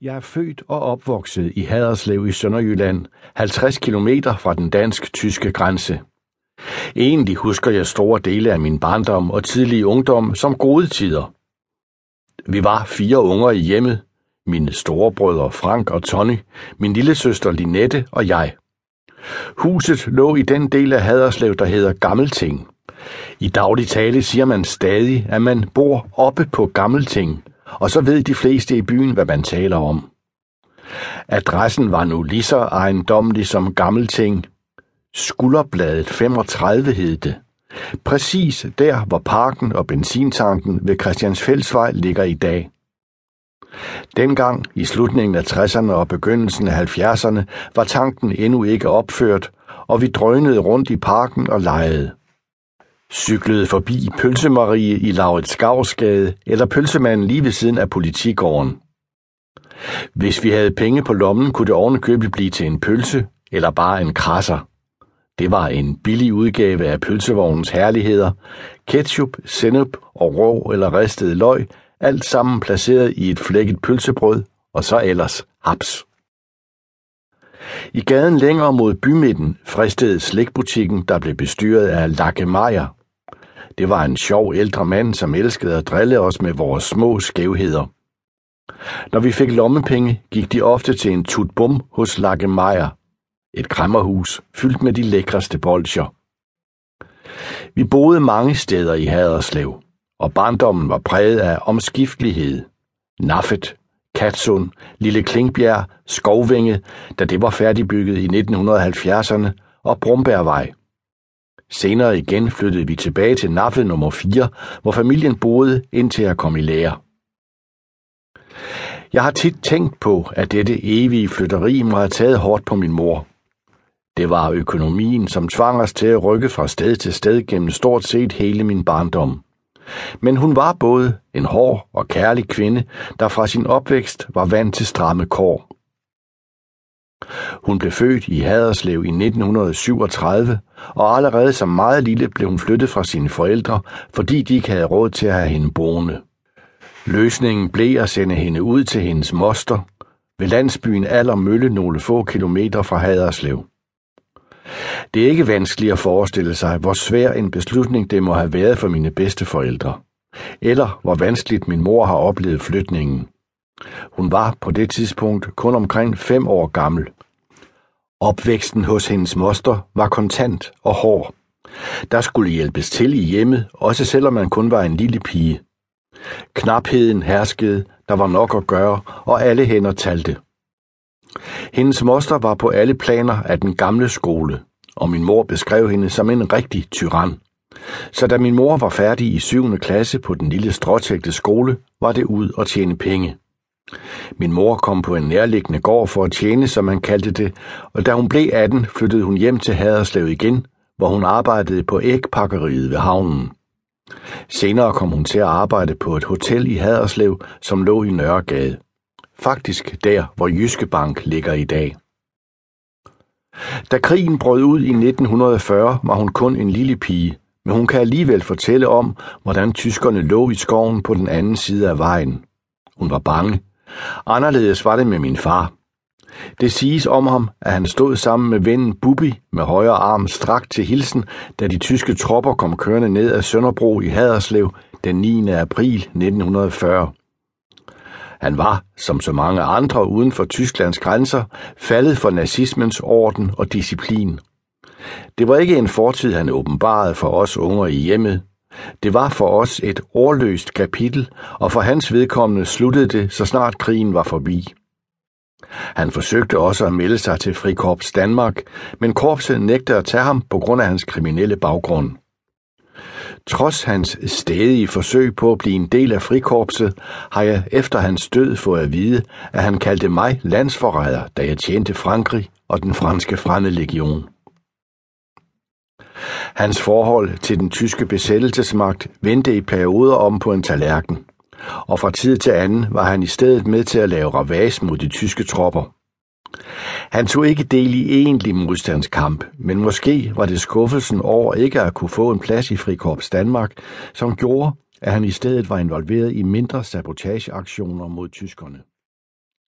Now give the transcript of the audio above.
Jeg er født og opvokset i Haderslev i Sønderjylland, 50 km fra den dansk-tyske grænse. Egentlig husker jeg store dele af min barndom og tidlige ungdom som gode tider. Vi var fire unger i hjemmet. Mine storebrødre Frank og Tony, min lille søster Linette og jeg. Huset lå i den del af Haderslev, der hedder Gammelting. I daglig tale siger man stadig, at man bor oppe på Gammelting, og så ved de fleste i byen, hvad man taler om. Adressen var nu lige så ejendommelig som Gammelting. Skulderbladet 35 hed det. Præcis der, hvor parken og benzintanken ved Christiansfældsvej ligger i dag. Dengang i slutningen af 60'erne og begyndelsen af 70'erne var tanken endnu ikke opført, og vi drønede rundt i parken og legede cyklede forbi Pølsemarie i Laurits Skavsgade eller pølsemanden lige ved siden af politigården. Hvis vi havde penge på lommen, kunne det ovenikøbet blive til en pølse eller bare en krasser. Det var en billig udgave af pølsevognens herligheder. Ketchup, sennep og rå eller ristet løg, alt sammen placeret i et flækket pølsebrød, og så ellers haps. I gaden længere mod bymidten fristede slikbutikken, der blev bestyret af Lakke Meyer, det var en sjov ældre mand, som elskede at drille os med vores små skævheder. Når vi fik lommepenge, gik de ofte til en tutbum hos Lakke Meyer, et krammerhus fyldt med de lækreste bolcher. Vi boede mange steder i Haderslev, og barndommen var præget af omskiftelighed. Naffet, Katsund, Lille Klingbjerg, Skovvinge, da det var færdigbygget i 1970'erne, og Brumbærvej. Senere igen flyttede vi tilbage til Naffe nummer 4, hvor familien boede indtil jeg kom i lære. Jeg har tit tænkt på, at dette evige flytteri må have taget hårdt på min mor. Det var økonomien, som tvang os til at rykke fra sted til sted gennem stort set hele min barndom. Men hun var både en hård og kærlig kvinde, der fra sin opvækst var vant til stramme kår. Hun blev født i Haderslev i 1937, og allerede som meget lille blev hun flyttet fra sine forældre, fordi de ikke havde råd til at have hende boende. Løsningen blev at sende hende ud til hendes moster ved landsbyen Allermølle nogle få kilometer fra Haderslev. Det er ikke vanskeligt at forestille sig, hvor svær en beslutning det må have været for mine bedsteforældre, eller hvor vanskeligt min mor har oplevet flytningen. Hun var på det tidspunkt kun omkring fem år gammel. Opvæksten hos hendes moster var kontant og hård. Der skulle hjælpes til i hjemmet, også selvom man kun var en lille pige. Knapheden herskede, der var nok at gøre, og alle hænder talte. Hendes moster var på alle planer af den gamle skole, og min mor beskrev hende som en rigtig tyran. Så da min mor var færdig i 7. klasse på den lille stråtægte skole, var det ud og tjene penge. Min mor kom på en nærliggende gård for at tjene, som man kaldte det, og da hun blev 18, flyttede hun hjem til Haderslev igen, hvor hun arbejdede på ægpakkeriet ved havnen. Senere kom hun til at arbejde på et hotel i Haderslev, som lå i Nørregade. Faktisk der, hvor Jyske Bank ligger i dag. Da krigen brød ud i 1940, var hun kun en lille pige, men hun kan alligevel fortælle om, hvordan tyskerne lå i skoven på den anden side af vejen. Hun var bange, Anderledes var det med min far. Det siges om ham, at han stod sammen med vennen Bubi med højre arm strakt til hilsen, da de tyske tropper kom kørende ned ad Sønderbro i Haderslev den 9. april 1940. Han var, som så mange andre uden for Tysklands grænser, faldet for nazismens orden og disciplin. Det var ikke en fortid, han åbenbarede for os unger i hjemmet, det var for os et ordløst kapitel, og for hans vedkommende sluttede det, så snart krigen var forbi. Han forsøgte også at melde sig til Frikorps Danmark, men korpset nægtede at tage ham på grund af hans kriminelle baggrund. Trods hans stedige forsøg på at blive en del af frikorpset, har jeg efter hans død fået at vide, at han kaldte mig landsforræder, da jeg tjente Frankrig og den franske fremmedlegion. Hans forhold til den tyske besættelsesmagt vendte i perioder om på en tallerken, og fra tid til anden var han i stedet med til at lave ravage mod de tyske tropper. Han tog ikke del i egentlig modstandskamp, men måske var det skuffelsen over ikke at kunne få en plads i Frikorps Danmark, som gjorde, at han i stedet var involveret i mindre sabotageaktioner mod tyskerne.